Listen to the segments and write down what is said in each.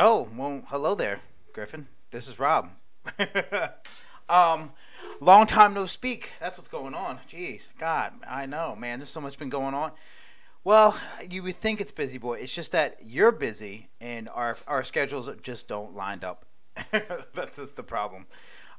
Oh, well, hello there, Griffin. This is Rob. um, long time no speak. That's what's going on. Jeez, God, I know, man. There's so much been going on. Well, you would think it's busy, boy. It's just that you're busy, and our our schedules just don't line up. That's just the problem.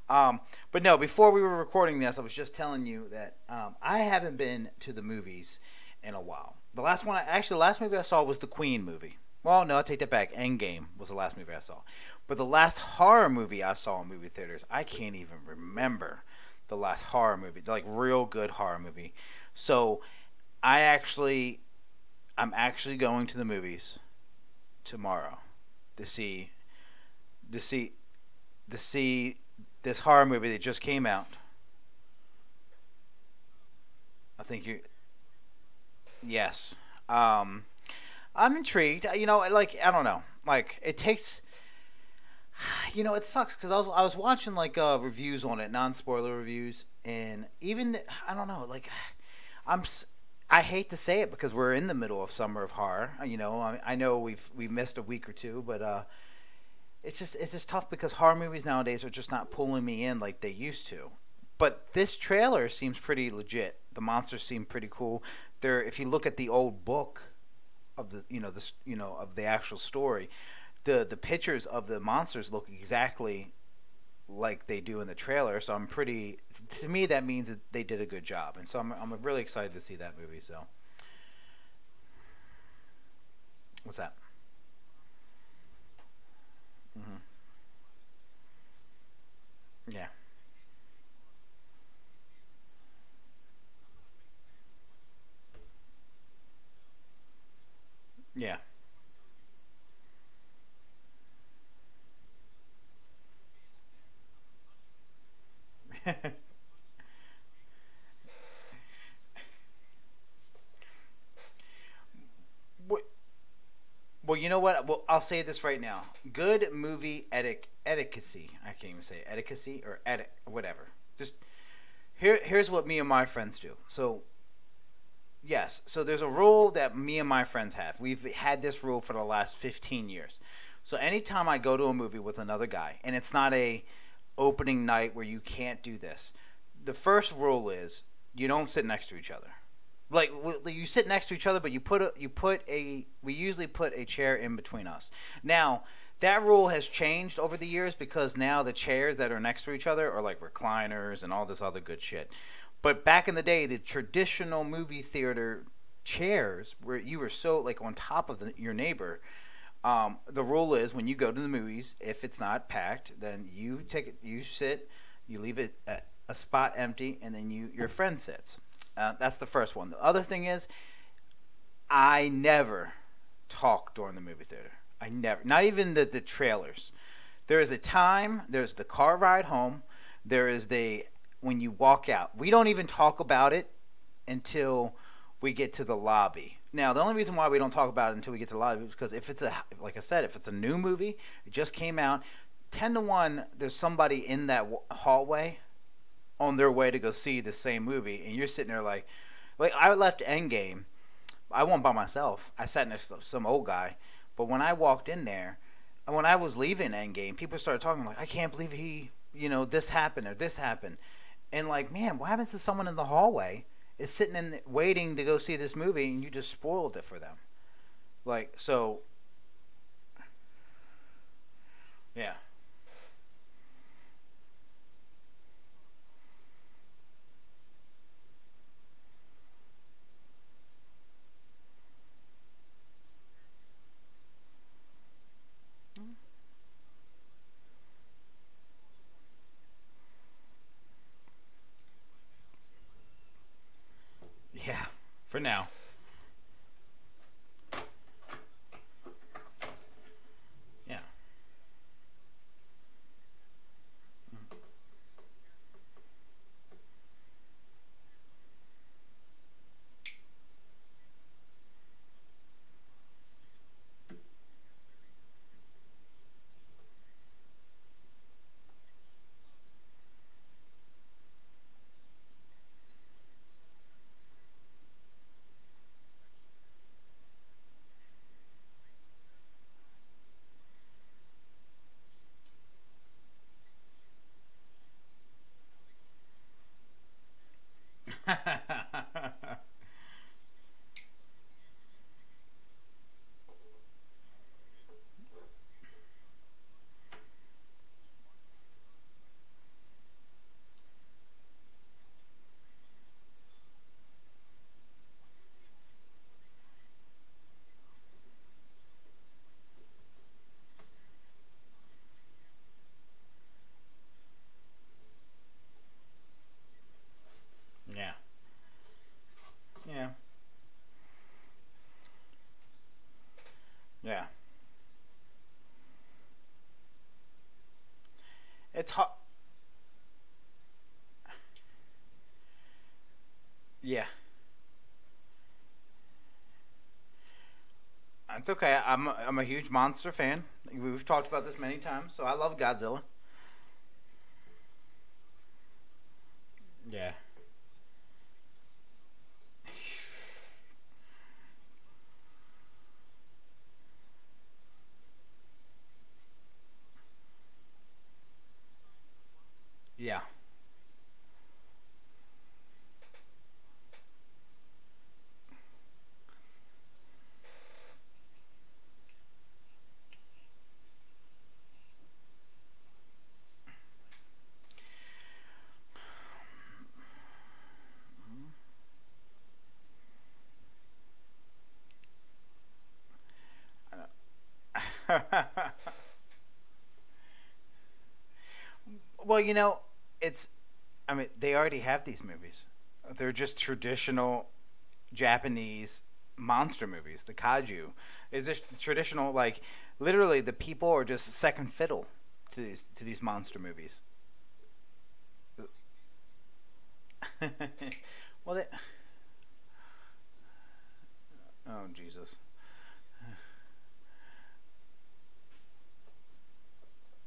Um, but no, before we were recording this, I was just telling you that um, I haven't been to the movies in a while. The last one, I, actually, the last movie I saw was the Queen movie. Well, no, I take that back. Endgame was the last movie I saw. But the last horror movie I saw in movie theaters, I can't even remember the last horror movie, like real good horror movie. So I actually, I'm actually going to the movies tomorrow to see, to see, to see this horror movie that just came out. I think you. Yes. Um, I'm intrigued. You know, like I don't know. Like it takes. You know, it sucks because I was I was watching like uh, reviews on it, non spoiler reviews, and even the, I don't know. Like, I'm. I hate to say it because we're in the middle of summer of horror. You know, I, I know we've we missed a week or two, but uh, it's just it's just tough because horror movies nowadays are just not pulling me in like they used to. But this trailer seems pretty legit. The monsters seem pretty cool. There, if you look at the old book of the you know the you know of the actual story, the the pictures of the monsters look exactly like they do in the trailer. So I'm pretty to me that means that they did a good job, and so I'm I'm really excited to see that movie. So what's that? Mm-hmm. Yeah. Yeah. Well, you know what? Well, I'll say this right now. Good movie etiquette, etiquette. I can't even say etiquette or etiquette, whatever. Just here. Here's what me and my friends do. So, yes. So there's a rule that me and my friends have. We've had this rule for the last 15 years. So anytime I go to a movie with another guy, and it's not a opening night where you can't do this, the first rule is you don't sit next to each other like you sit next to each other, but you put a you put a we usually put a chair in between us. Now that rule has changed over the years because now the chairs that are next to each other are like recliners and all this other good shit. But back in the day, the traditional movie theater chairs where you were so like on top of the, your neighbor. Um, the rule is when you go to the movies, if it's not packed, then you take it, you sit, you leave it a, a spot empty, and then you your friend sits. Uh, that's the first one. The other thing is, I never talk during the movie theater. I never, not even the, the trailers. There is a time, there's the car ride home, there is the when you walk out. We don't even talk about it until we get to the lobby. Now, the only reason why we don't talk about it until we get to the lobby is because if it's a, like I said, if it's a new movie, it just came out, 10 to 1, there's somebody in that hallway on their way to go see the same movie, and you're sitting there like, like I left Endgame. I went by myself. I sat next to some old guy, but when I walked in there, and when I was leaving Endgame, people started talking like, I can't believe he, you know, this happened or this happened, and like, man, what happens to someone in the hallway is sitting in waiting to go see this movie, and you just spoiled it for them, like so. Yeah, for now. It's okay. I'm a, I'm a huge monster fan. We've talked about this many times, so I love Godzilla. Yeah. Yeah. well, you know, it's. I mean, they already have these movies. They're just traditional Japanese monster movies. The kaiju is just traditional. Like, literally, the people are just second fiddle to these to these monster movies. well, they. Oh Jesus.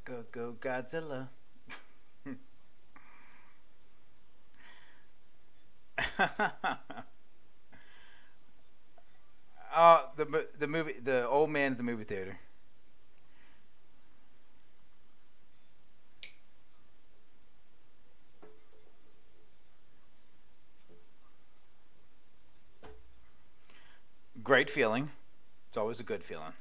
Go go Godzilla. oh, the the movie, the old man at the movie theater. Great feeling. It's always a good feeling.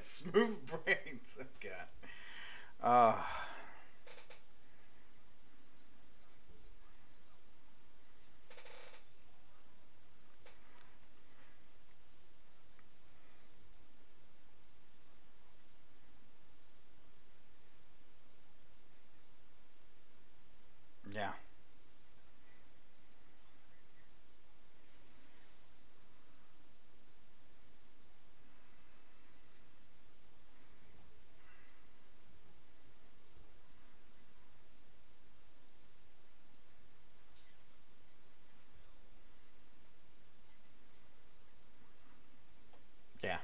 Smooth brains. Oh God. Uh, yeah. Yeah.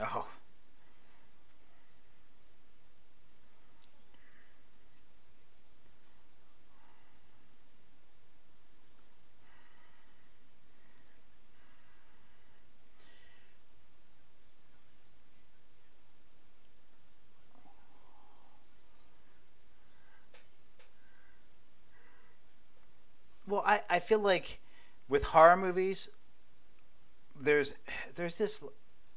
Oh. Well, I, I feel like with horror movies, there's there's this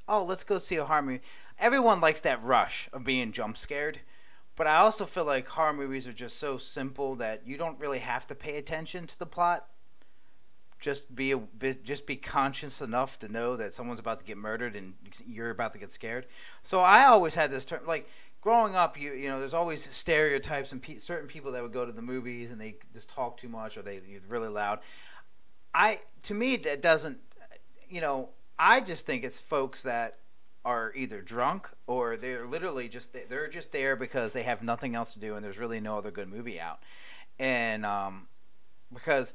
oh let's go see a horror movie. Everyone likes that rush of being jump scared, but I also feel like horror movies are just so simple that you don't really have to pay attention to the plot. Just be, a, just be conscious enough to know that someone's about to get murdered and you're about to get scared. So I always had this term like growing up, you you know, there's always stereotypes and pe- certain people that would go to the movies and they just talk too much or they they're really loud. I to me that doesn't, you know, I just think it's folks that are either drunk or they're literally just they're just there because they have nothing else to do and there's really no other good movie out, and um, because.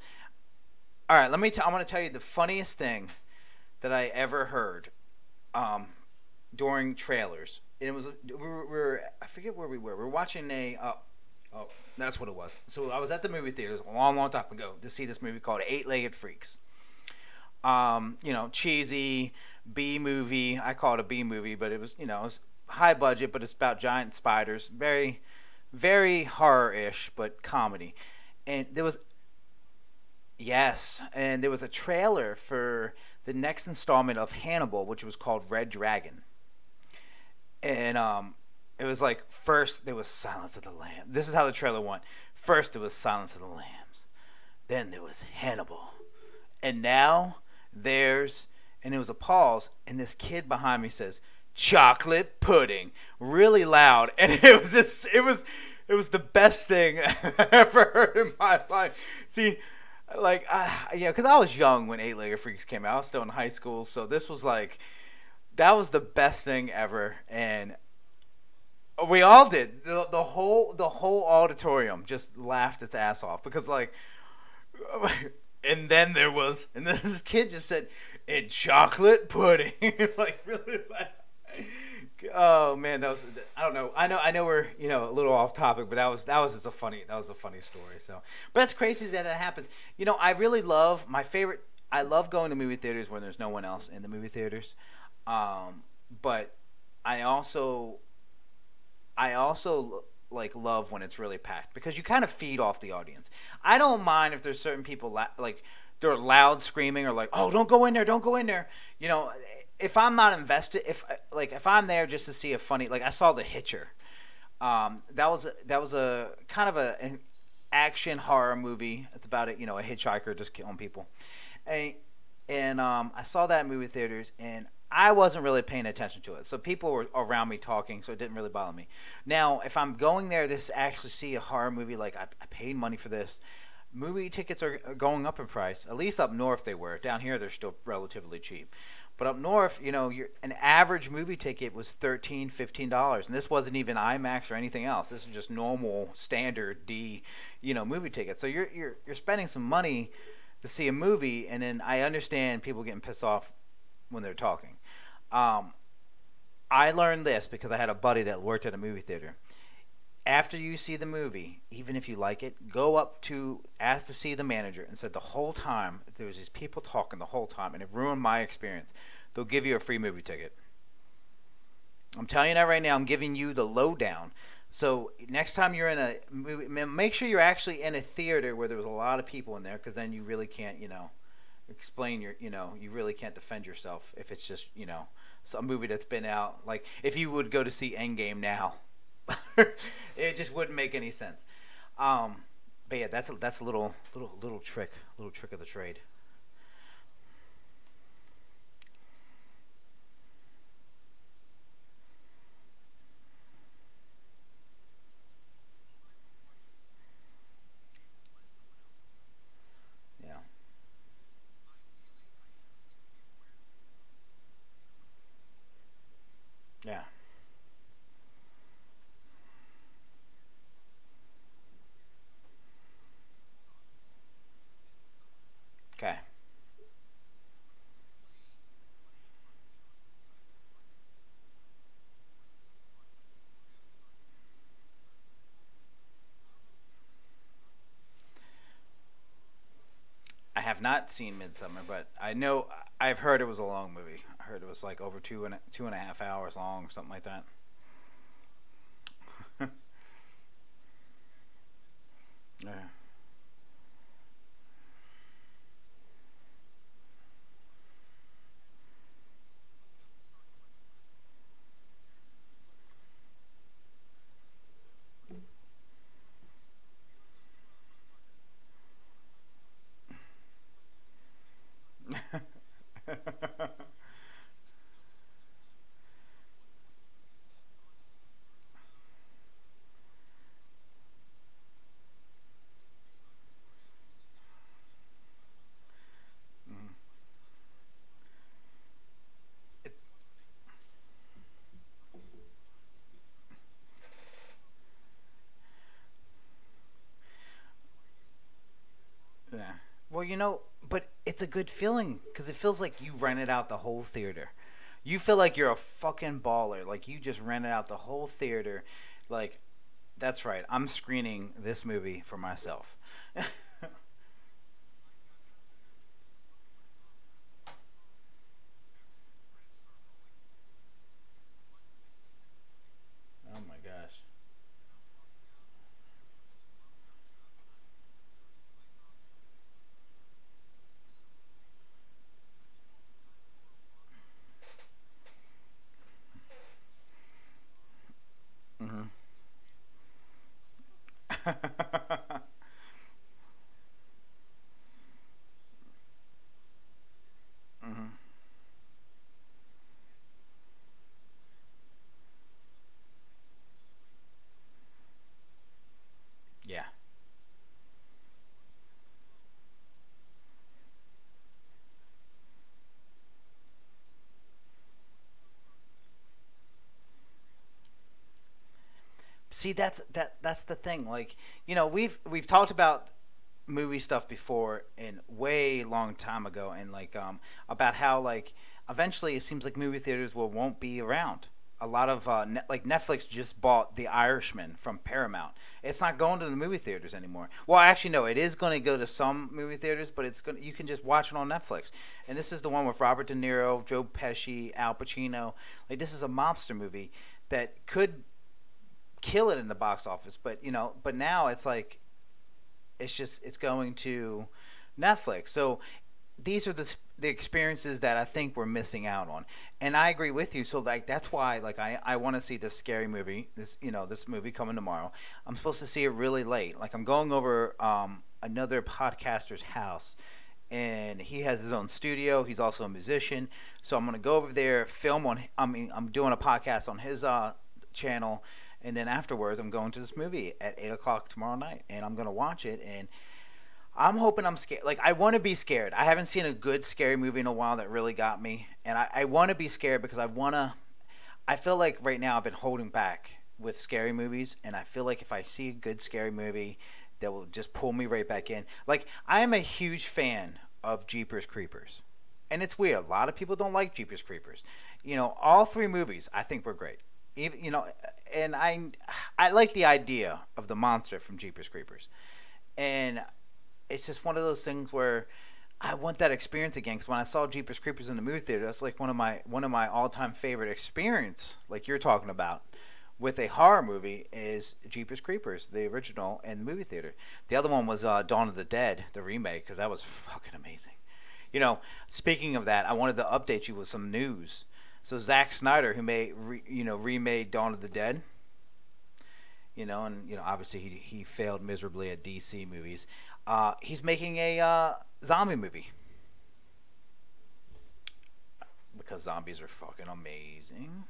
All right, let me. T- I'm going to tell you the funniest thing that I ever heard um, during trailers it was we were, we were, I forget where we were. We were watching a uh, oh that's what it was. So I was at the movie theaters a long long time ago to see this movie called Eight Legged Freaks. Um, you know, cheesy B movie. I call it a B movie, but it was you know was high budget, but it's about giant spiders. Very very horror ish, but comedy. And there was yes, and there was a trailer for the next installment of Hannibal, which was called Red Dragon and um, it was like first there was Silence of the Lamb. This is how the trailer went. First there was Silence of the Lambs, then there was Hannibal, and now there's and it was a pause, and this kid behind me says chocolate pudding really loud, and it was just it was it was the best thing I ever heard in my life. See, like, uh, you know, because I was young when Eight Legged Freaks came out. I was still in high school, so this was like, that was the best thing ever, and we all did. The, the whole the whole auditorium just laughed its ass off because like, and then there was, and then this kid just said, "In chocolate pudding," like really. Like, Oh man, that was I don't know. I know I know we're you know a little off topic, but that was that was just a funny that was a funny story. So, but that's crazy that it happens. You know, I really love my favorite. I love going to movie theaters when there's no one else in the movie theaters, um, but I also I also like love when it's really packed because you kind of feed off the audience. I don't mind if there's certain people la- like they're loud screaming or like, "Oh, don't go in there, don't go in there." You know, if I'm not invested, if like if I'm there just to see a funny, like I saw The Hitcher, um, that was that was a kind of a an action horror movie. It's about it, you know, a hitchhiker just killing people, and and um, I saw that in movie theaters, and I wasn't really paying attention to it. So people were around me talking, so it didn't really bother me. Now, if I'm going there to actually see a horror movie, like I, I paid money for this, movie tickets are going up in price. At least up north they were. Down here they're still relatively cheap. But up north, you know, an average movie ticket was $13, $15. And this wasn't even IMAX or anything else. This is just normal, standard D, you know, movie ticket. So you're, you're, you're spending some money to see a movie. And then I understand people getting pissed off when they're talking. Um, I learned this because I had a buddy that worked at a movie theater. After you see the movie, even if you like it, go up to ask to see the manager and said the whole time there was these people talking the whole time and it ruined my experience. They'll give you a free movie ticket. I'm telling you that right now. I'm giving you the lowdown. So next time you're in a movie, make sure you're actually in a theater where there's a lot of people in there, because then you really can't, you know, explain your, you know, you really can't defend yourself if it's just, you know, some movie that's been out. Like if you would go to see Endgame now, it just wouldn't make any sense. Um, but yeah, that's a, that's a little little little trick, little trick of the trade. have seen Midsummer, but I know I've heard it was a long movie. I heard it was like over two and a, two and a half hours long, something like that. yeah. Well, you know, but it's a good feeling because it feels like you rented out the whole theater. You feel like you're a fucking baller. Like you just rented out the whole theater. Like, that's right. I'm screening this movie for myself. See, that's that that's the thing. Like, you know, we've we've talked about movie stuff before and way long time ago and like um about how like eventually it seems like movie theaters will won't be around a lot of uh, ne- like Netflix just bought The Irishman from Paramount. It's not going to the movie theaters anymore. Well, actually, no, it is going to go to some movie theaters, but it's going you can just watch it on Netflix. And this is the one with Robert De Niro, Joe Pesci, Al Pacino. Like this is a mobster movie that could kill it in the box office, but you know, but now it's like it's just it's going to Netflix. So these are the the experiences that I think we're missing out on. And I agree with you. So like that's why like I, I want to see this scary movie, this you know, this movie coming tomorrow. I'm supposed to see it really late. Like I'm going over um, another podcaster's house and he has his own studio. He's also a musician. So I'm to go over there, film on I mean I'm doing a podcast on his uh, channel and then afterwards I'm going to this movie at eight o'clock tomorrow night and I'm to watch it and I'm hoping I'm scared. Like I want to be scared. I haven't seen a good scary movie in a while that really got me, and I, I want to be scared because I want to. I feel like right now I've been holding back with scary movies, and I feel like if I see a good scary movie, that will just pull me right back in. Like I am a huge fan of Jeepers Creepers, and it's weird. A lot of people don't like Jeepers Creepers. You know, all three movies I think were great. Even you know, and I I like the idea of the monster from Jeepers Creepers, and it's just one of those things where I want that experience again. Because when I saw Jeepers Creepers in the movie theater, that's like one of my one of my all time favorite experience. Like you're talking about with a horror movie is Jeepers Creepers, the original in the movie theater. The other one was uh, Dawn of the Dead, the remake, because that was fucking amazing. You know, speaking of that, I wanted to update you with some news. So Zack Snyder, who made re, you know remade Dawn of the Dead, you know, and you know obviously he he failed miserably at DC movies. Uh, he's making a uh, zombie movie because zombies are fucking amazing.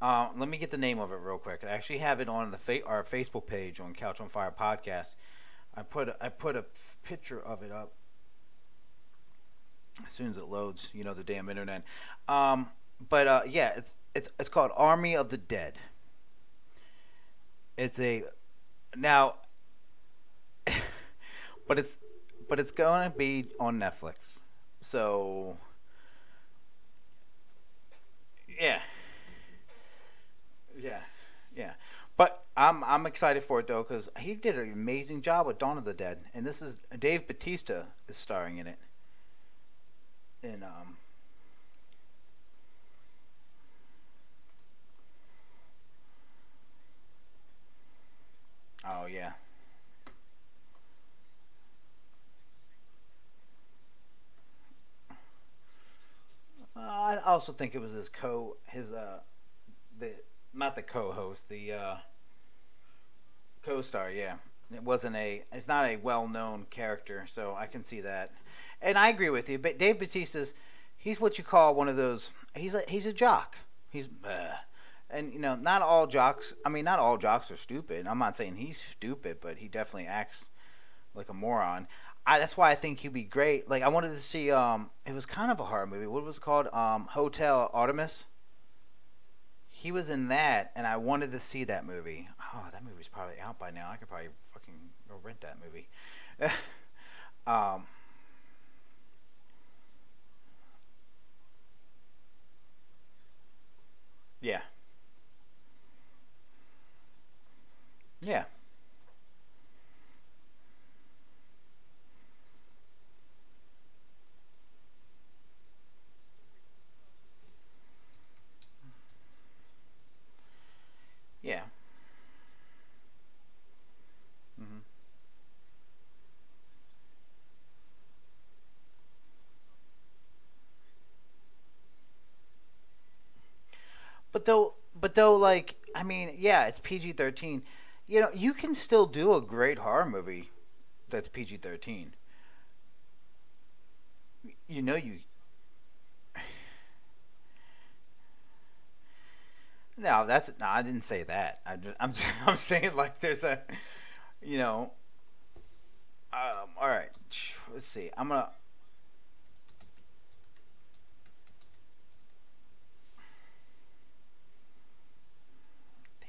Uh, let me get the name of it real quick. I actually have it on the fa- our Facebook page on Couch on Fire podcast. I put I put a picture of it up as soon as it loads. You know the damn internet. Um, but uh, yeah, it's it's it's called Army of the Dead. It's a now but it's but it's going to be on Netflix. So yeah. Yeah. Yeah. But I'm I'm excited for it though cuz he did an amazing job with Dawn of the Dead and this is Dave Batista is starring in it. And um Oh yeah. I also think it was his co his uh the not the co-host the uh, co-star. Yeah, it wasn't a it's not a well-known character, so I can see that. And I agree with you. But Dave Batista's he's what you call one of those. He's a he's a jock. He's uh, and you know not all jocks. I mean not all jocks are stupid. I'm not saying he's stupid, but he definitely acts like a moron. I, that's why I think he'd be great. Like I wanted to see. Um, it was kind of a horror movie. What was it called? Um, Hotel Artemis. He was in that, and I wanted to see that movie. Oh, that movie's probably out by now. I could probably fucking go rent that movie. um, yeah. Yeah. Yeah. hmm But though, but though, like, I mean, yeah, it's PG thirteen. You know, you can still do a great horror movie that's PG thirteen. You know, you. No, that's no. I didn't say that. I just, I'm I'm saying like there's a, you know. Um. All right. Let's see. I'm gonna. Damn.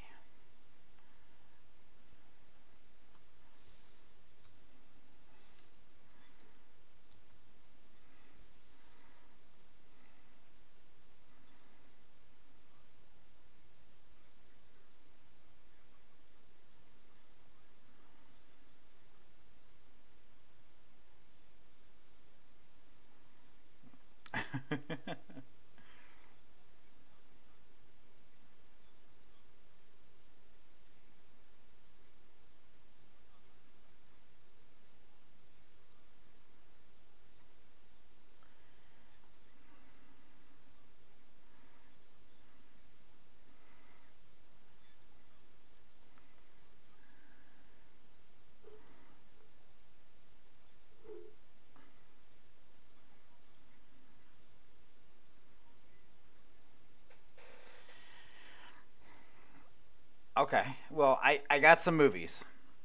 Okay. Well, I I got some movies.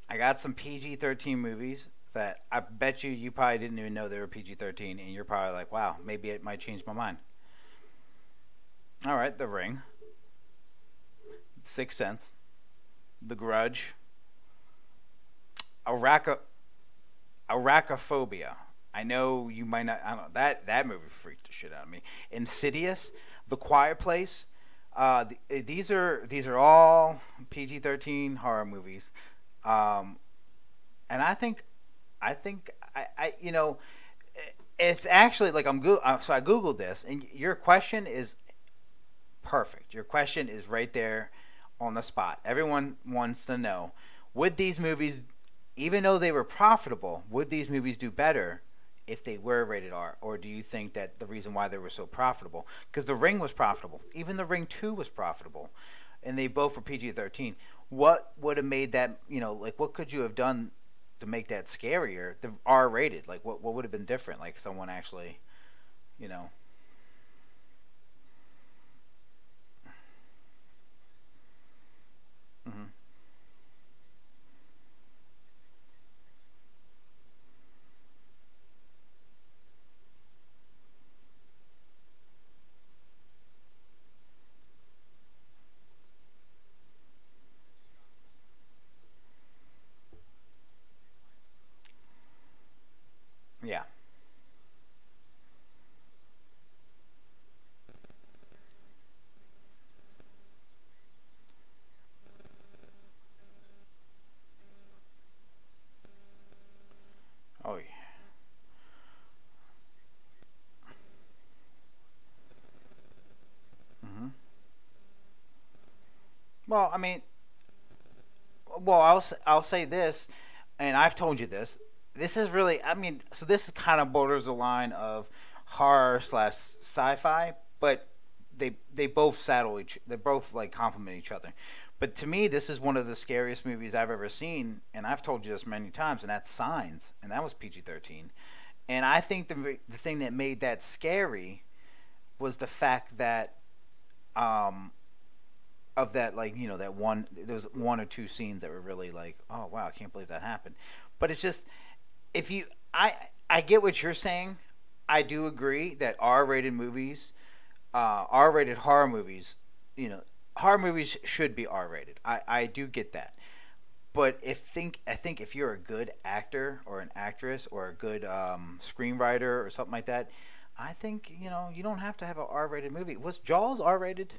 I got some PG thirteen movies that I bet you you probably didn't even know they were PG thirteen, and you're probably like, wow, maybe it might change my mind. All right, The Ring, Sixth Sense, The Grudge, Araca, Arachnophobia. I know you might not. I don't that that movie freaked the shit out of me. Insidious, The Quiet Place. Uh, th- eh, these are these are all PG thirteen horror movies, um, and I think I think I, I you know eh, it's actually like I'm go- uh, so I googled this, and your question is perfect. Your question is right there on the spot. Everyone wants to know: Would these movies, even though they were profitable, would these movies do better if they were rated R, or do you think that the reason why they were so profitable, because The Ring was profitable, even The Ring Two was profitable, and they both were PG thirteen. What would have made that, you know, like what could you have done to make that scarier? The R rated, like what what would have been different? Like someone actually, you know. Mm-hmm. Yeah. Oh yeah. Mm-hmm. Well, I mean, well, I'll I'll say this, and I've told you this. This is really, I mean, so this is kind of borders the line of horror slash sci-fi, but they they both saddle each, they both like complement each other. But to me, this is one of the scariest movies I've ever seen, and I've told you this many times, and that's Signs, and that was PG thirteen. And I think the the thing that made that scary was the fact that um, of that like you know that one there was one or two scenes that were really like oh wow I can't believe that happened. But it's just if you I I get what you're saying. I do agree that R-rated movies uh, R-rated horror movies you know horror movies should be R-rated. I I do get that. But if think I think if you're a good actor or an actress or a good um, screenwriter or something like that I think you know you don't have to have an R-rated movie. Was Jaws R-rated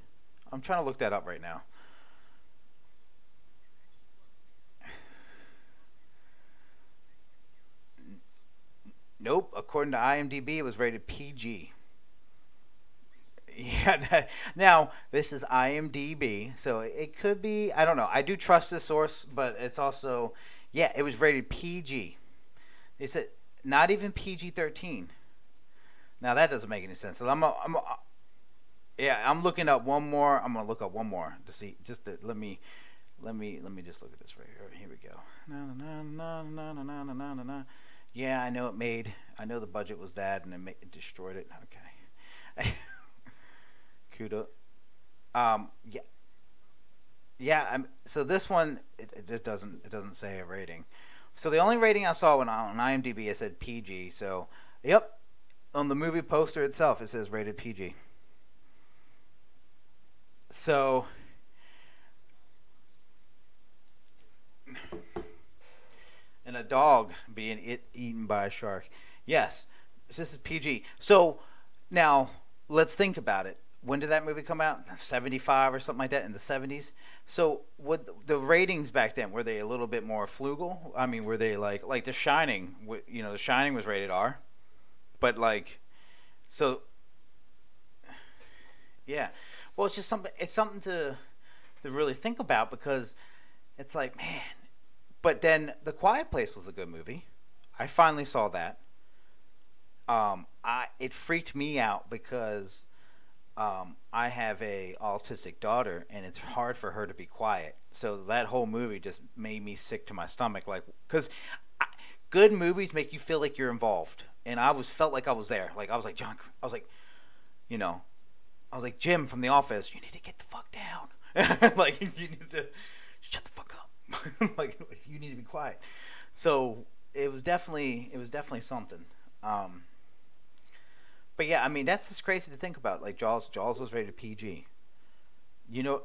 I'm trying to look that up right now. Nope. According to IMDb, it was rated PG. Yeah. that- now this is IMDb, so it could be. I don't know. I do trust this source, but it's also, yeah, it was rated PG. They said not even PG thirteen. Now that doesn't make any sense. So I'm, I'm, yeah, I'm looking up one more. I'm gonna look up one more to see. Just to, let me, let me, let me just look at this right here. Here we go. Yeah, I know it made. I know the budget was that, and it, ma- it destroyed it. Okay. Kudo. Um. Yeah. Yeah. I'm, so this one, it, it, it doesn't. It doesn't say a rating. So the only rating I saw when on IMDb it said PG. So, yep. On the movie poster itself, it says rated PG. So, and a dog being it eaten by a shark. Yes, this is PG. So now let's think about it. When did that movie come out? 75 or something like that in the 70s. So would the ratings back then were they a little bit more frugal? I mean, were they like like The Shining? You know, The Shining was rated R, but like, so yeah. Well, it's just something. It's something to to really think about because it's like, man. But then The Quiet Place was a good movie. I finally saw that. Um, I it freaked me out because um, I have a autistic daughter, and it's hard for her to be quiet. So that whole movie just made me sick to my stomach. Like, because good movies make you feel like you're involved, and I was felt like I was there. Like I was like John. I was like, you know, I was like Jim from The Office. You need to get the fuck down. like you need to, shut the fuck up, like, like you need to be quiet. So it was definitely it was definitely something. Um, but yeah, I mean that's just crazy to think about. Like Jaws, Jaws was rated PG. You know.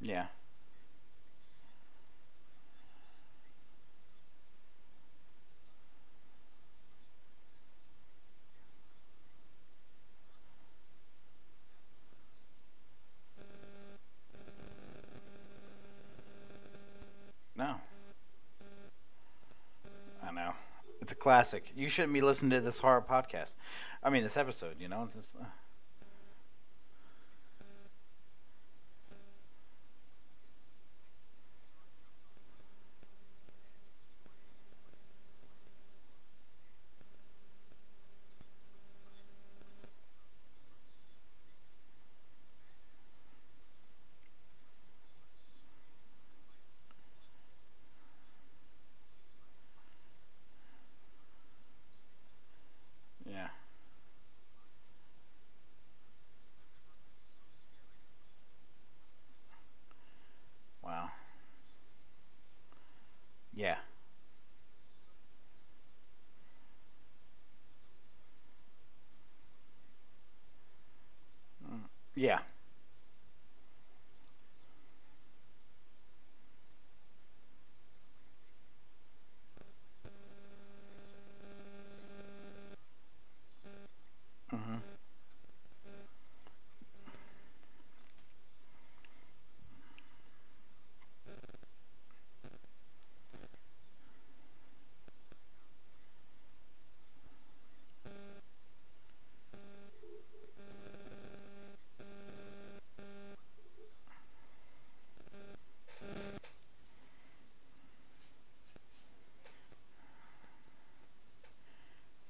Yeah. No. I know. It's a classic. You shouldn't be listening to this horror podcast. I mean, this episode, you know? It's just, uh... Yeah. Wow. Yeah. Mm, Yeah. hmm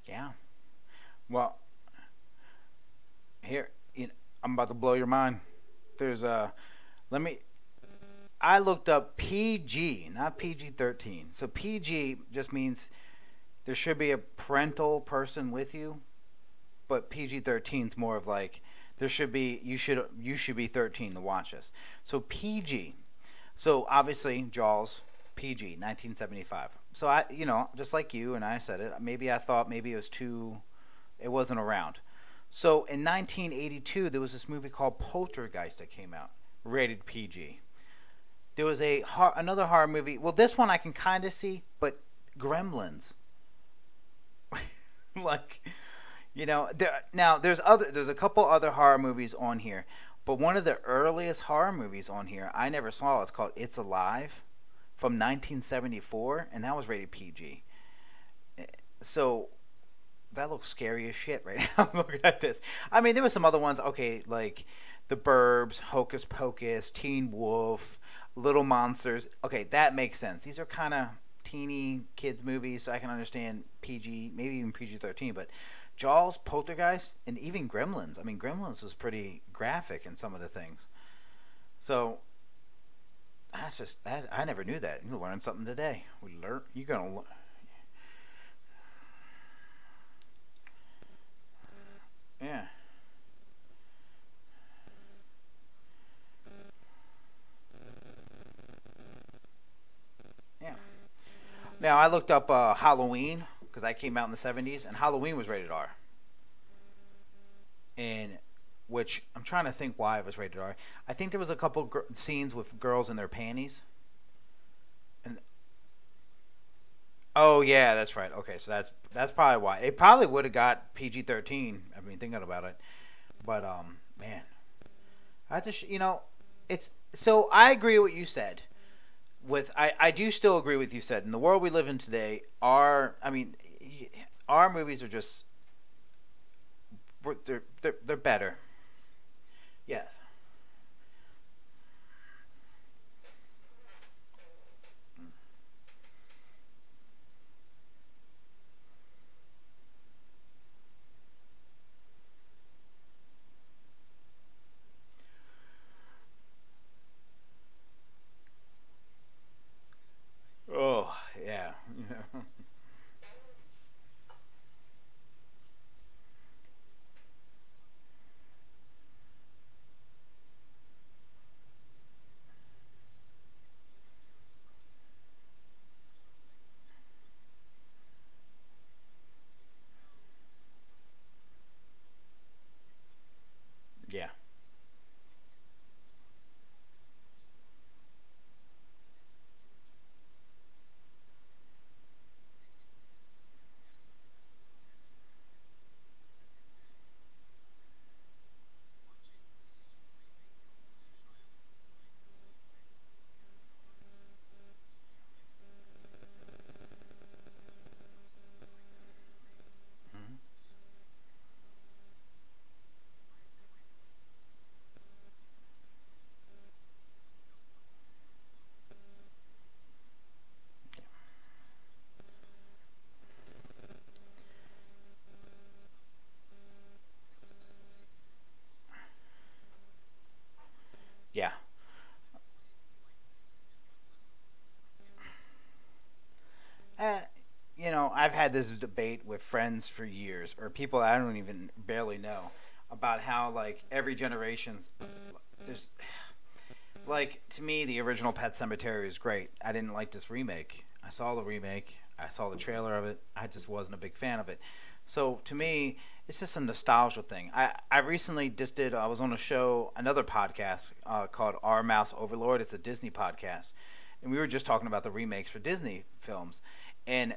Yeah. Well, here, you know, I'm about to blow your mind. There's a, let me, I looked up PG, not PG 13. So PG just means there should be a parental person with you, but PG 13 is more of like, there should be, you should, you should be 13 to watch this. So PG. So obviously, Jaws, PG, 1975. So I, you know, just like you and I said it, maybe I thought maybe it was too, it wasn't around. So in 1982, there was this movie called Poltergeist that came out, rated PG. There was a another horror movie. Well, this one I can kind of see, but Gremlins. like, you know, there now there's other there's a couple other horror movies on here, but one of the earliest horror movies on here I never saw. It's called It's Alive, from 1974, and that was rated PG. Eh, so that looks scary as shit right now. Looking at this. I mean, there were some other ones. Okay, like The Burbs, Hocus Pocus, Teen Wolf, Little Monsters. Okay, that makes sense. These are kind of teeny kids movies, so I can understand PG, maybe even PG 13. But Jaws, Poltergeist, and even Gremlins. I mean, Gremlins was pretty graphic in some of the things. So that's just that. I never knew that. You learned something today. We learn. You're gonna. learn. Yeah. Yeah. Now I looked up uh, Halloween because I came out in the '70s, and Halloween was rated R. And which I'm trying to think why it was rated R. I think there was a couple gr- scenes with girls in their panties. And oh yeah, that's right. Okay, so that's that's probably why it probably would have got PG-13. I mean, thinking about it, but um, man, I just you know, it's so I agree with what you said. With I I do still agree with you said in the world we live in today, our I mean, our movies are just they're they're, they're better. Yes. I've had this debate with friends for years, or people I don't even barely know, about how like every generation's there's like to me the original Pet Sematary is great. I didn't like this remake. I saw the remake. I saw the trailer of it. I just wasn't a big fan of it. So to me, it's just a nostalgia thing. I, I recently just did. I was on a show, another podcast uh, called Our Mouse Overlord. It's a Disney podcast, and we were just talking about the remakes for Disney films, and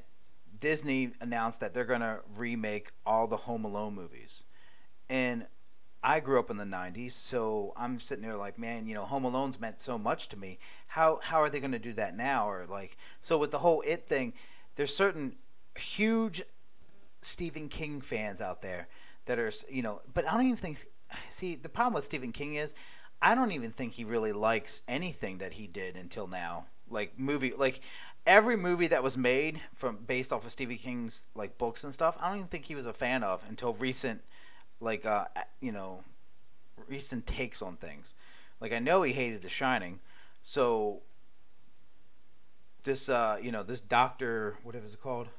Disney announced that they're gonna remake all the Home Alone movies, and I grew up in the '90s, so I'm sitting there like, man, you know, Home Alone's meant so much to me. How how are they gonna do that now? Or like, so with the whole It thing, there's certain huge Stephen King fans out there that are, you know, but I don't even think. See, the problem with Stephen King is, I don't even think he really likes anything that he did until now. Like movie, like every movie that was made from based off of Stephen King's like books and stuff. I don't even think he was a fan of until recent, like uh, you know, recent takes on things. Like I know he hated The Shining, so this uh, you know this Doctor whatever it's called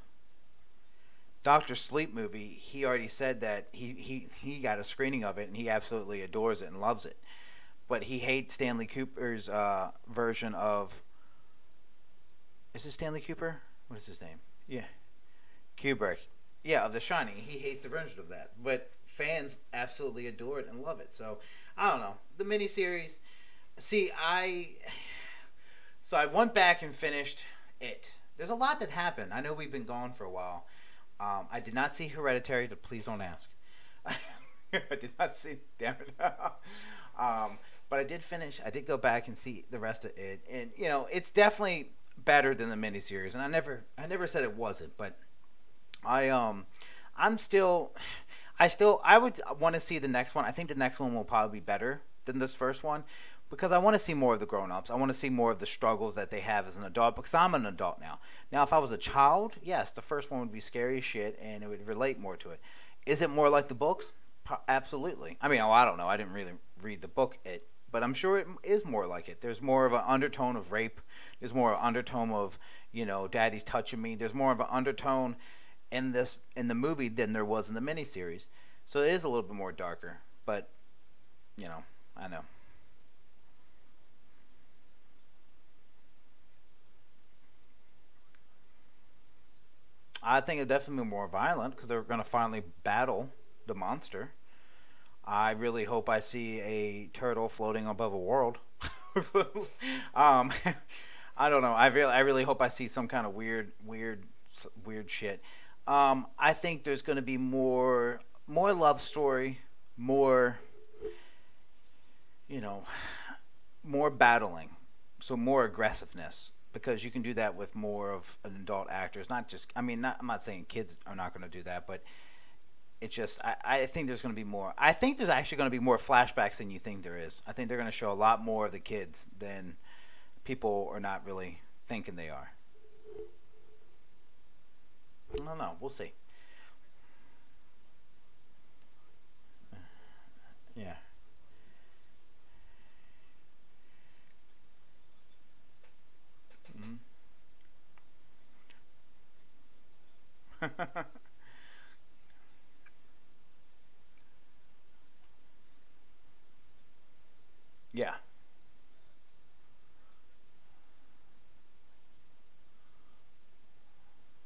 Doctor Sleep movie, he already said that he, he, he got a screening of it and he absolutely adores it and loves it. But he hates Stanley Cooper's uh, version of. Is it Stanley Cooper? What is his name? Yeah. Kubrick. Yeah, of The Shining. He hates the version of that. But fans absolutely adore it and love it. So, I don't know. The miniseries. See, I. So I went back and finished it. There's a lot that happened. I know we've been gone for a while. Um, I did not see Hereditary, but please don't ask. I did not see. Damn it. um, but I did finish. I did go back and see the rest of it, and you know, it's definitely better than the miniseries. And I never, I never said it wasn't, but I um, I'm still, I still, I would want to see the next one. I think the next one will probably be better than this first one because I want to see more of the grown-ups. I want to see more of the struggles that they have as an adult because I'm an adult now. Now, if I was a child, yes, the first one would be scary shit and it would relate more to it. Is it more like the books? Absolutely. I mean, oh, I don't know. I didn't really read the book it, but I'm sure it is more like it. There's more of an undertone of rape. There's more of an undertone of, you know, daddy's touching me. There's more of an undertone in this in the movie than there was in the miniseries. So it is a little bit more darker, but you know, I know. I think it's definitely more violent because they're going to finally battle the monster. I really hope I see a turtle floating above a world. um, I don't know. I really, I really hope I see some kind of weird, weird, weird shit. Um, I think there's going to be more, more love story, more, you know, more battling, so more aggressiveness because you can do that with more of an adult actors. Not just, I mean, not, I'm not saying kids are not going to do that, but it's just, I, I think there's going to be more. I think there's actually going to be more flashbacks than you think there is. I think they're going to show a lot more of the kids than people are not really thinking they are. I don't know. We'll see. Yeah. Mm-hmm. yeah.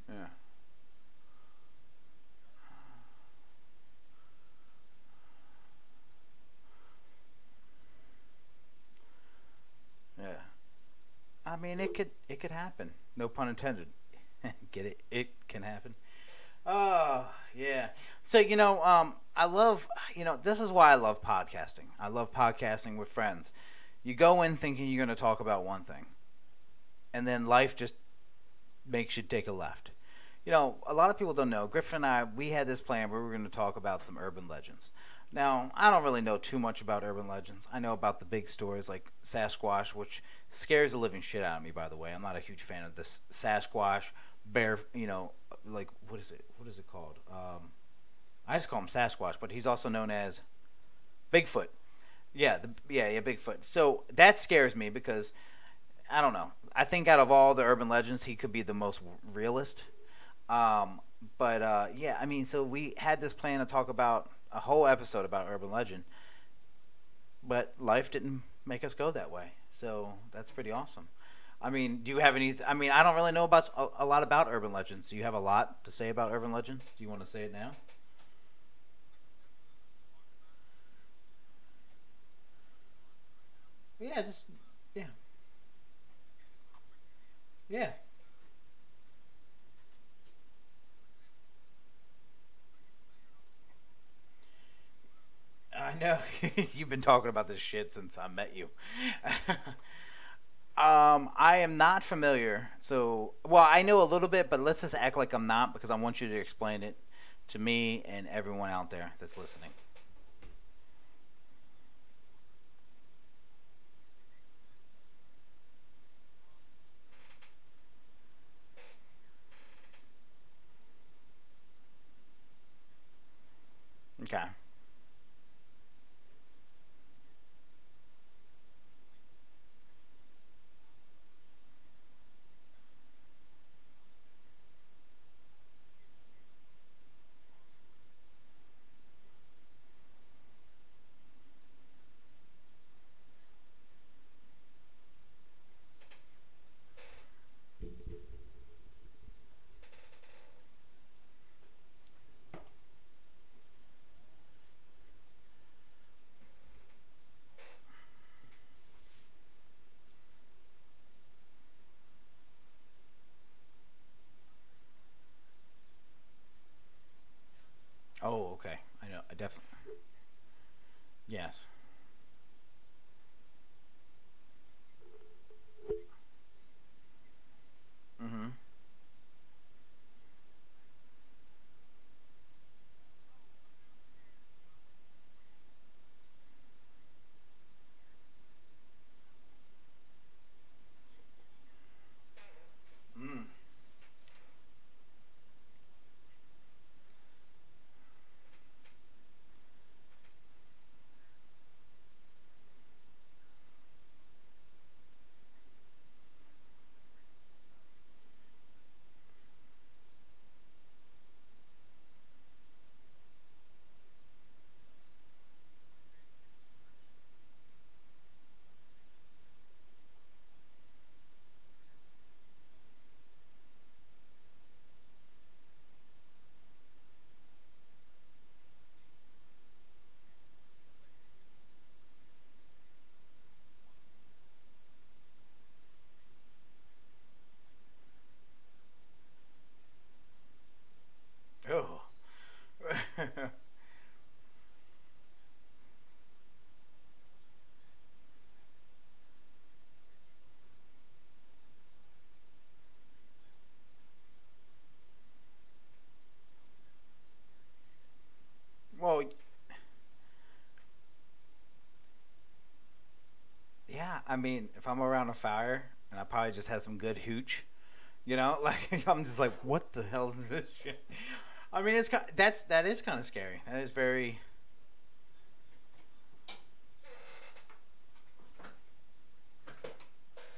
Yeah. Yeah. I mean, it could it could happen. No pun intended. Get it? It can happen. Oh, yeah. So, you know, um, I love, you know, this is why I love podcasting. I love podcasting with friends. You go in thinking you're going to talk about one thing, and then life just makes you take a left. You know, a lot of people don't know. Griffin and I, we had this plan we were going to talk about some urban legends. Now, I don't really know too much about urban legends. I know about the big stories like Sasquatch, which scares the living shit out of me, by the way. I'm not a huge fan of this Sasquatch, bear, you know, like what is it? What is it called? Um, I just call him Sasquatch, but he's also known as Bigfoot. Yeah, the, yeah, yeah, Bigfoot. So that scares me because I don't know. I think out of all the urban legends, he could be the most realist. Um, but uh, yeah, I mean, so we had this plan to talk about a whole episode about urban legend, but life didn't make us go that way. So that's pretty awesome. I mean, do you have any? I mean, I don't really know about a, a lot about urban legends. Do you have a lot to say about urban legends? Do you want to say it now? Yeah, just yeah, yeah. I know you've been talking about this shit since I met you. um, I am not familiar. So, well, I know a little bit, but let's just act like I'm not because I want you to explain it to me and everyone out there that's listening. Okay. I mean, if I'm around a fire and I probably just had some good hooch, you know, like I'm just like, what the hell is this shit? I mean, it's ki- that's that is kind of scary. That is very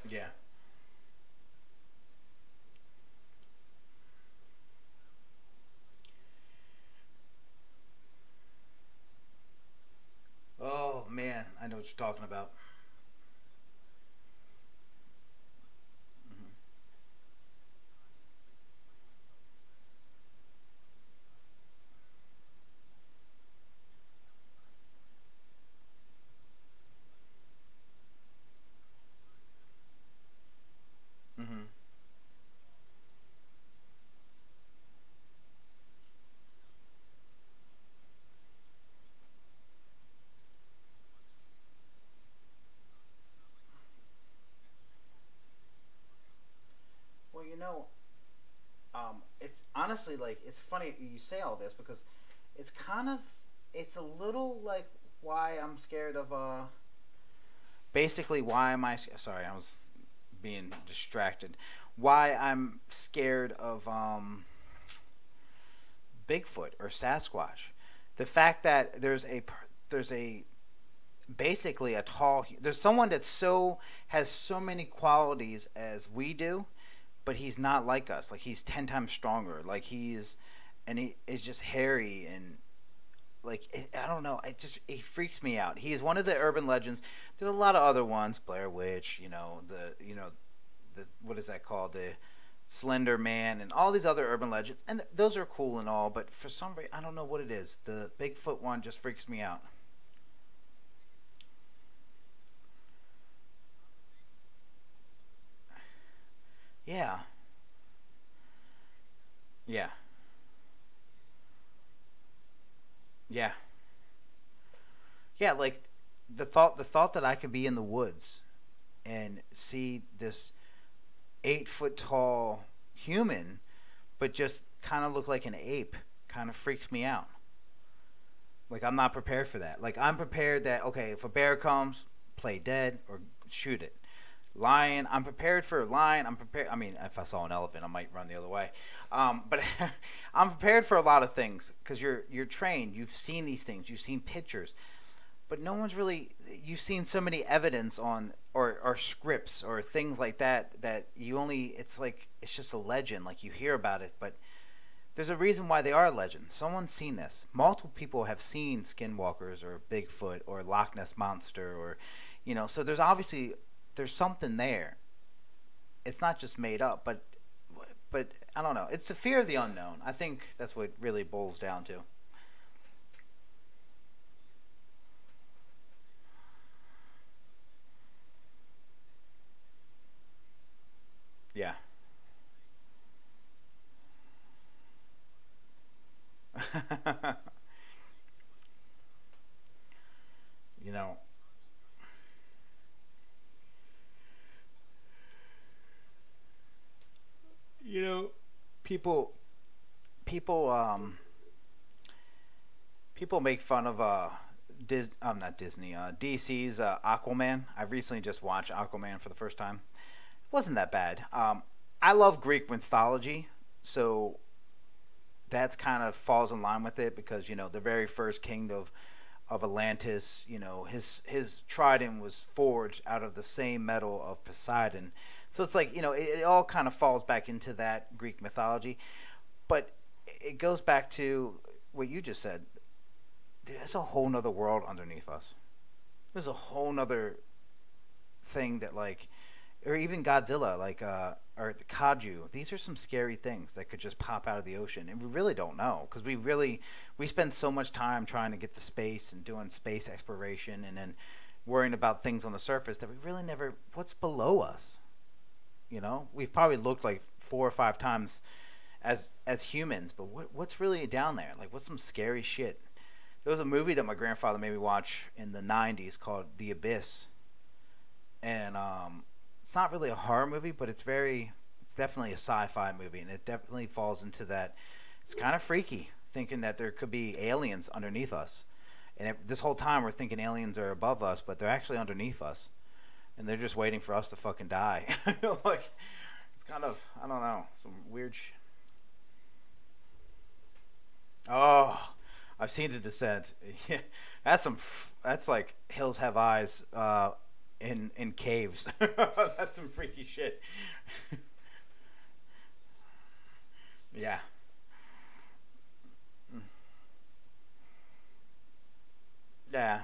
yeah. Oh man, I know what you're talking about. hmm Well, you know, um, it's honestly like it's funny you say all this because it's kind of it's a little like why I'm scared of uh basically why am I sorry I was being distracted. Why I'm scared of um Bigfoot or Sasquatch. The fact that there's a there's a basically a tall there's someone that so has so many qualities as we do but he's not like us. Like he's ten times stronger. Like he's, and he is just hairy and like I don't know. It just he freaks me out. He is one of the urban legends. There's a lot of other ones, Blair Witch. You know the you know the what is that called the Slender Man and all these other urban legends, and th- those are cool and all. But for some reason, I don't know what it is. The Bigfoot one just freaks me out. Yeah. Yeah. Yeah. Yeah, like the thought the thought that I could be in the woods and see this eight foot tall human but just kind of look like an ape kind of freaks me out. Like I'm not prepared for that. Like I'm prepared that okay, if a bear comes, play dead or shoot it. Lion, I'm prepared for a lion. I'm prepared. I mean, if I saw an elephant, I might run the other way. Um, but I'm prepared for a lot of things because you're you're trained. You've seen these things. You've seen pictures, but no one's really. You've seen so many evidence on or or scripts or things like that that you only. It's like it's just a legend. Like you hear about it, but there's a reason why they are legends. Someone's seen this. Multiple people have seen skinwalkers or Bigfoot or Loch Ness monster or, you know. So there's obviously there's something there. It's not just made up, but but I don't know. It's the fear of the unknown. I think that's what really boils down to. Yeah. you know, you know, people, people, um, people make fun of uh, Dis. I'm um, not Disney. Uh, DC's uh, Aquaman. I recently just watched Aquaman for the first time. It wasn't that bad. Um, I love Greek mythology, so that's kind of falls in line with it because you know the very first king of of Atlantis, you know his his trident was forged out of the same metal of Poseidon. So it's like you know it, it all kind of falls back into that Greek mythology, but it goes back to what you just said. There's a whole nother world underneath us. There's a whole nother thing that like, or even Godzilla, like uh, or the kaiju. These are some scary things that could just pop out of the ocean, and we really don't know because we really we spend so much time trying to get to space and doing space exploration, and then worrying about things on the surface that we really never. What's below us? You know, we've probably looked like four or five times as as humans, but what what's really down there? Like, what's some scary shit? There was a movie that my grandfather made me watch in the '90s called The Abyss, and um, it's not really a horror movie, but it's very, it's definitely a sci-fi movie, and it definitely falls into that. It's kind of freaky thinking that there could be aliens underneath us, and it, this whole time we're thinking aliens are above us, but they're actually underneath us and they're just waiting for us to fucking die. like it's kind of I don't know some weird. Sh- oh, I've seen the descent. That's some. F- that's like hills have eyes. Uh, in in caves. that's some freaky shit. yeah. Yeah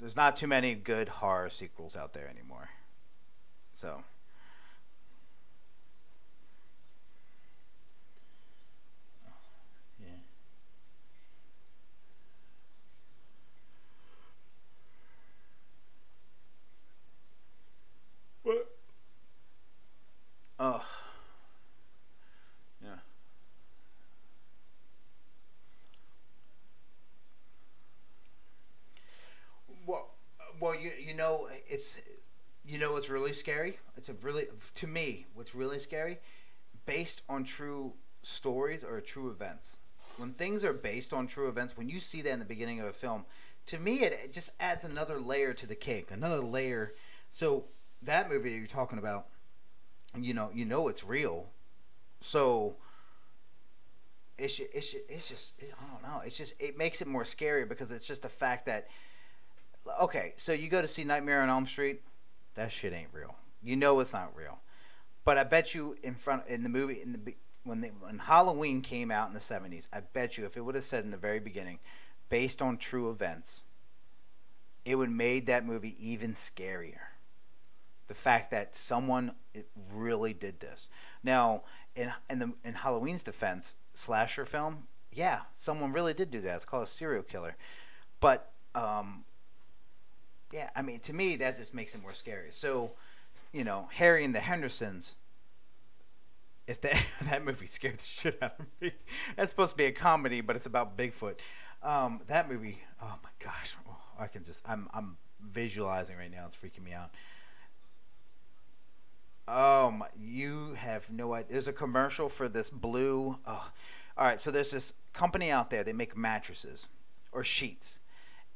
there's, not too many good horror sequels out there anymore. So. Yeah. What? Oh. Well, you know it's you know what's really scary. It's a really to me what's really scary, based on true stories or true events. When things are based on true events, when you see that in the beginning of a film, to me it, it just adds another layer to the cake, another layer. So that movie you're talking about, you know, you know it's real, so it's it's it's just I don't know. It's just it makes it more scary because it's just the fact that okay, so you go to see Nightmare on Elm Street, that shit ain't real. You know it's not real. But I bet you in front in the movie in the when when Halloween came out in the 70s, I bet you if it would have said in the very beginning based on true events, it would made that movie even scarier. The fact that someone really did this. Now, in in the in Halloween's defense, slasher film, yeah, someone really did do that. It's called a serial killer. But um, yeah, I mean, to me, that just makes it more scary. So, you know, Harry and the Hendersons. If that that movie scared the shit out of me, that's supposed to be a comedy, but it's about Bigfoot. Um, that movie, oh my gosh, oh, I can just I'm I'm visualizing right now. It's freaking me out. Oh my, you have no idea. There's a commercial for this blue. Oh, all right, so there's this company out there. They make mattresses or sheets,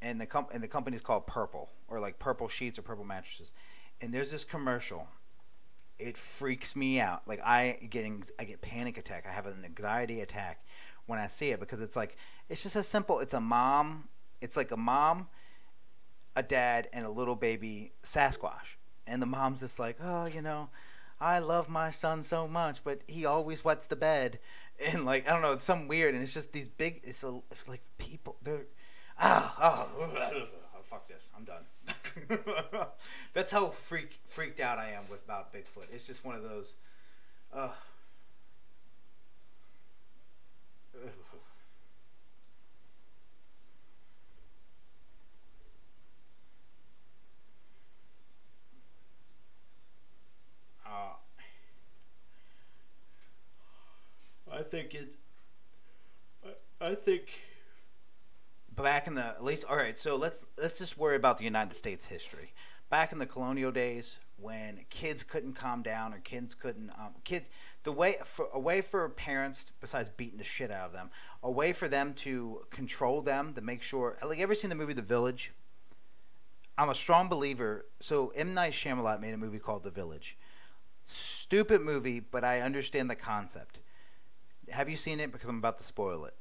and the com- and the company's called Purple or like Purple Sheets or Purple Mattresses. And there's this commercial. It freaks me out. Like I getting I get panic attack. I have an anxiety attack when I see it because it's like it's just as simple. It's a mom. It's like a mom, a dad, and a little baby Sasquatch. And the mom's just like, oh, you know, I love my son so much, but he always wets the bed, and like I don't know, it's some weird, and it's just these big. It's, a, it's like people. They're ah oh, oh fuck this. I'm done. That's how freak freaked out I am with about Bigfoot. It's just one of those. Uh, I think it. I, I think. Back in the at least, all right. So let's let's just worry about the United States history. Back in the colonial days, when kids couldn't calm down or kids couldn't um, kids the way for a way for parents besides beating the shit out of them a way for them to control them to make sure like ever seen the movie the village i'm a strong believer so m night Shyamalan made a movie called the village stupid movie but i understand the concept have you seen it? Because I'm about to spoil it.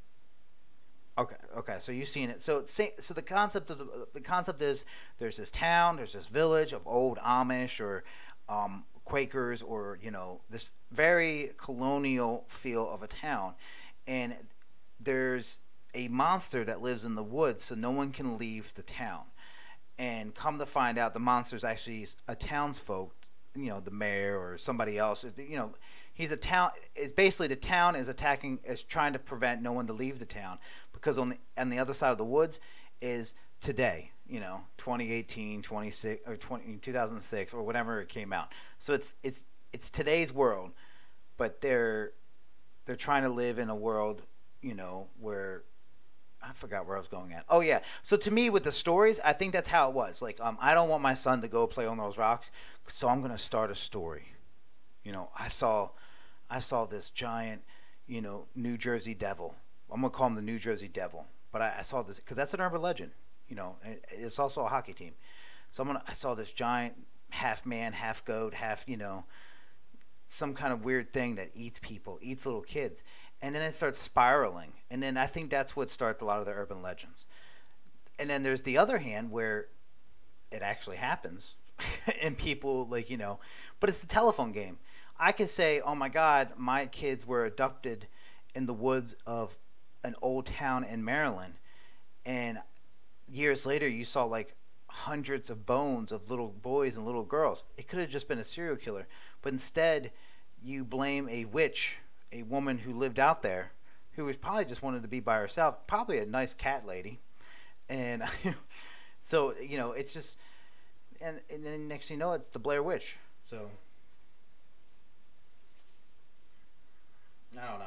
Okay, okay. So you've seen it. So so the concept of the, the concept is there's this town, there's this village of old Amish or um, Quakers or you know this very colonial feel of a town, and there's a monster that lives in the woods, so no one can leave the town. And come to find out, the monster is actually a townsfolk, you know, the mayor or somebody else. You know, he's a town is basically the town is attacking is trying to prevent no one to leave the town because on the on the other side of the woods is today you know 2018 26 or 20 2006 or whatever it came out so it's it's it's today's world but they're they're trying to live in a world you know where I forgot where I was going at. Oh yeah. So to me, with the stories, I think that's how it was. Like, um, I don't want my son to go play on those rocks, so I'm gonna start a story. You know, I saw I saw this giant, you know, New Jersey Devil. I'm gonna call him the New Jersey Devil, but I, I saw this because that's an urban legend. You know, it's also a hockey team. Someone I saw this giant half man, half goat, half you know, some kind of weird thing that eats people, eats little kids, and then it starts spiraling. And then I think that's what starts a lot of the urban legends. And then there's the other hand where it actually happens, and people like you know, but it's the telephone game I could say, oh my God, my kids were abducted in the woods of an old town in Maryland. And years later, you saw like hundreds of bones of little boys and little girls. It could have just been a serial killer. But instead, you blame a witch, a woman who lived out there, who was probably just wanted to be by herself, probably a nice cat lady. And so, you know, it's just, and, and then next thing you know, it's the Blair Witch. So. I don't know.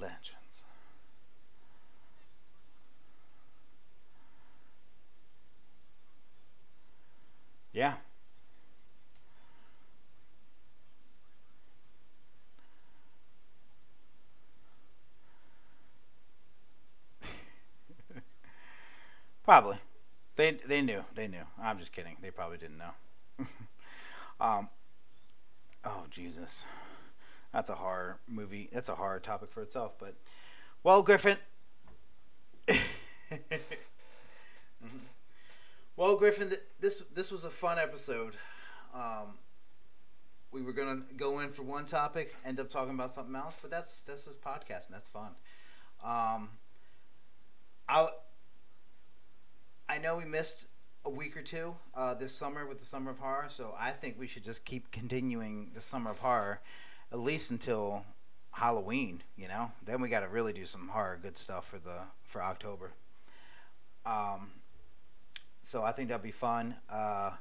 Legends. Yeah. Probably. They they knew. They knew. I'm just kidding. They probably didn't know. um, oh Jesus, that's a horror movie. That's a horror topic for itself. But well, Griffin. Well, Griffin, this this was a fun episode. Um, we were gonna go in for one topic, end up talking about something else, but that's that's this podcast, and that's fun. Um, I I know we missed a week or two uh, this summer with the summer of horror, so I think we should just keep continuing the summer of horror, at least until Halloween. You know, then we got to really do some horror good stuff for the for October. Um, so I think that'll be fun. Uh,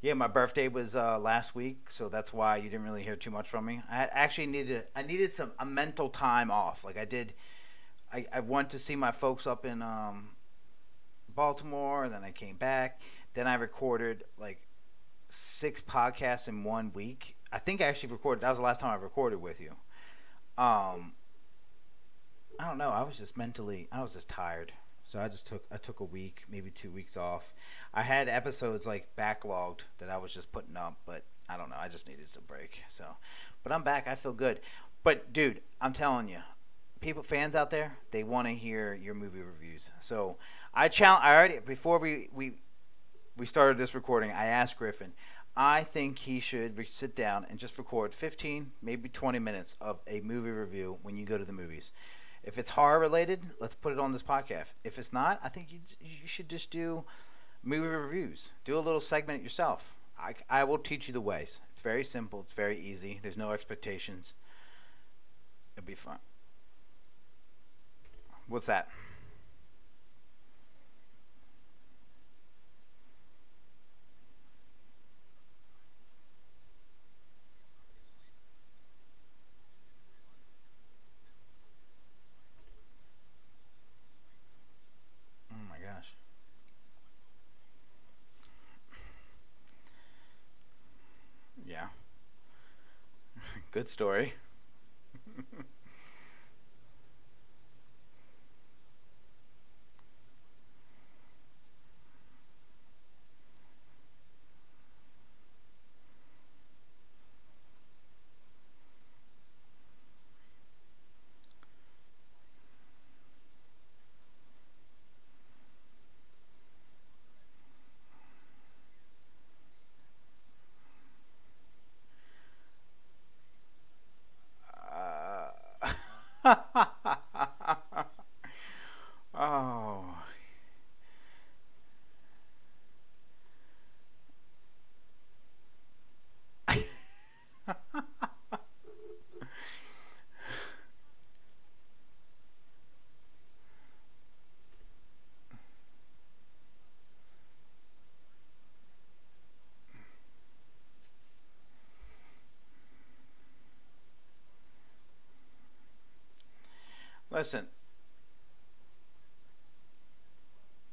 yeah, my birthday was uh, last week, so that's why you didn't really hear too much from me. I actually needed I needed some a mental time off. Like I did, I, I went to see my folks up in um, Baltimore, and then I came back. Then I recorded like six podcasts in one week. I think I actually recorded. That was the last time I recorded with you. Um, I don't know. I was just mentally. I was just tired. So I just took I took a week, maybe two weeks off. I had episodes like backlogged that I was just putting up, but I don't know. I just needed some break. So, but I'm back. I feel good. But dude, I'm telling you, people fans out there, they want to hear your movie reviews. So I challenge. I already before we we we started this recording, I asked Griffin. I think he should sit down and just record 15, maybe 20 minutes of a movie review when you go to the movies. If it's horror related, let's put it on this podcast. If it's not, I think you you should just do movie reviews. Do a little segment yourself. I, I will teach you the ways. It's very simple. It's very easy. There's no expectations. It'll be fun. What's that? Good story. Listen.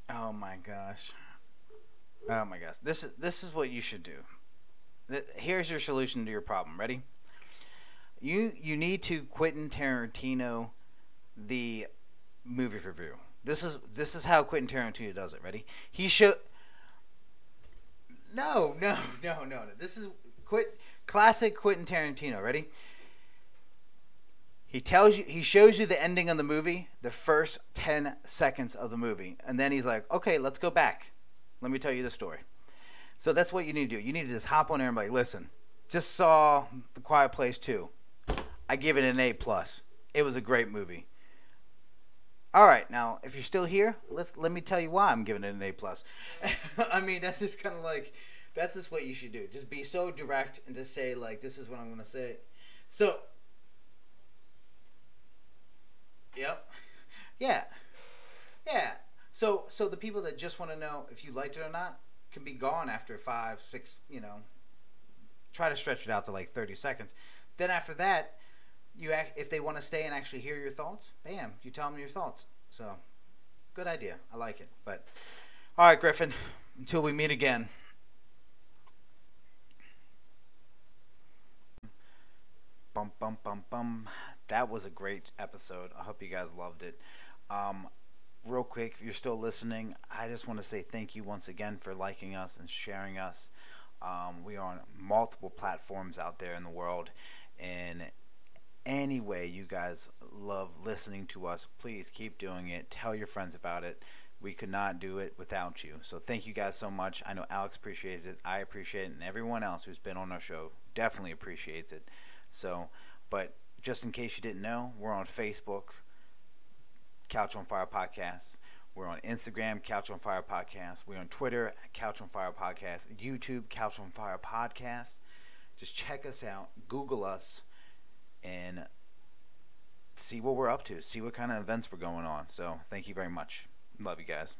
Oh my gosh. Oh my gosh. This is this is what you should do. Here's your solution to your problem. Ready? You you need to Quentin Tarantino the movie review. This is this is how Quentin Tarantino does it. Ready? He should. No, no, no, no, no. This is quit classic Quentin Tarantino. Ready? He tells you, he shows you the ending of the movie, the first 10 seconds of the movie. And then he's like, okay, let's go back. Let me tell you the story. So that's what you need to do. You need to just hop on there and be like, listen, just saw The Quiet Place 2. I give it an A. plus. It was a great movie. All right, now if you're still here, let's let me tell you why I'm giving it an A plus. I mean, that's just kind of like that's just what you should do. Just be so direct and just say like, this is what I'm gonna say. So Yep. Yeah. Yeah. So so the people that just want to know if you liked it or not can be gone after five, six, you know. Try to stretch it out to like thirty seconds. Then after that, you act, if they want to stay and actually hear your thoughts, bam, you tell them your thoughts. So, good idea. I like it. But all right, Griffin. Until we meet again. Bum bum bum bum that was a great episode. I hope you guys loved it. Um, real quick, if you're still listening, I just want to say thank you once again for liking us and sharing us. Um, we are on multiple platforms out there in the world, and any way you guys love listening to us, please keep doing it. Tell your friends about it. We could not do it without you. So thank you guys so much. I know Alex appreciates it. I appreciate it, and everyone else who's been on our show definitely appreciates it. So, but just in case you didn't know, we're on Facebook, Couch on Fire Podcast. We're on Instagram, Couch on Fire Podcast. We're on Twitter, Couch on Fire Podcast. YouTube, Couch on Fire Podcast. Just check us out, Google us, and see what we're up to. See what kind of events we're going on. So, thank you very much. Love you guys.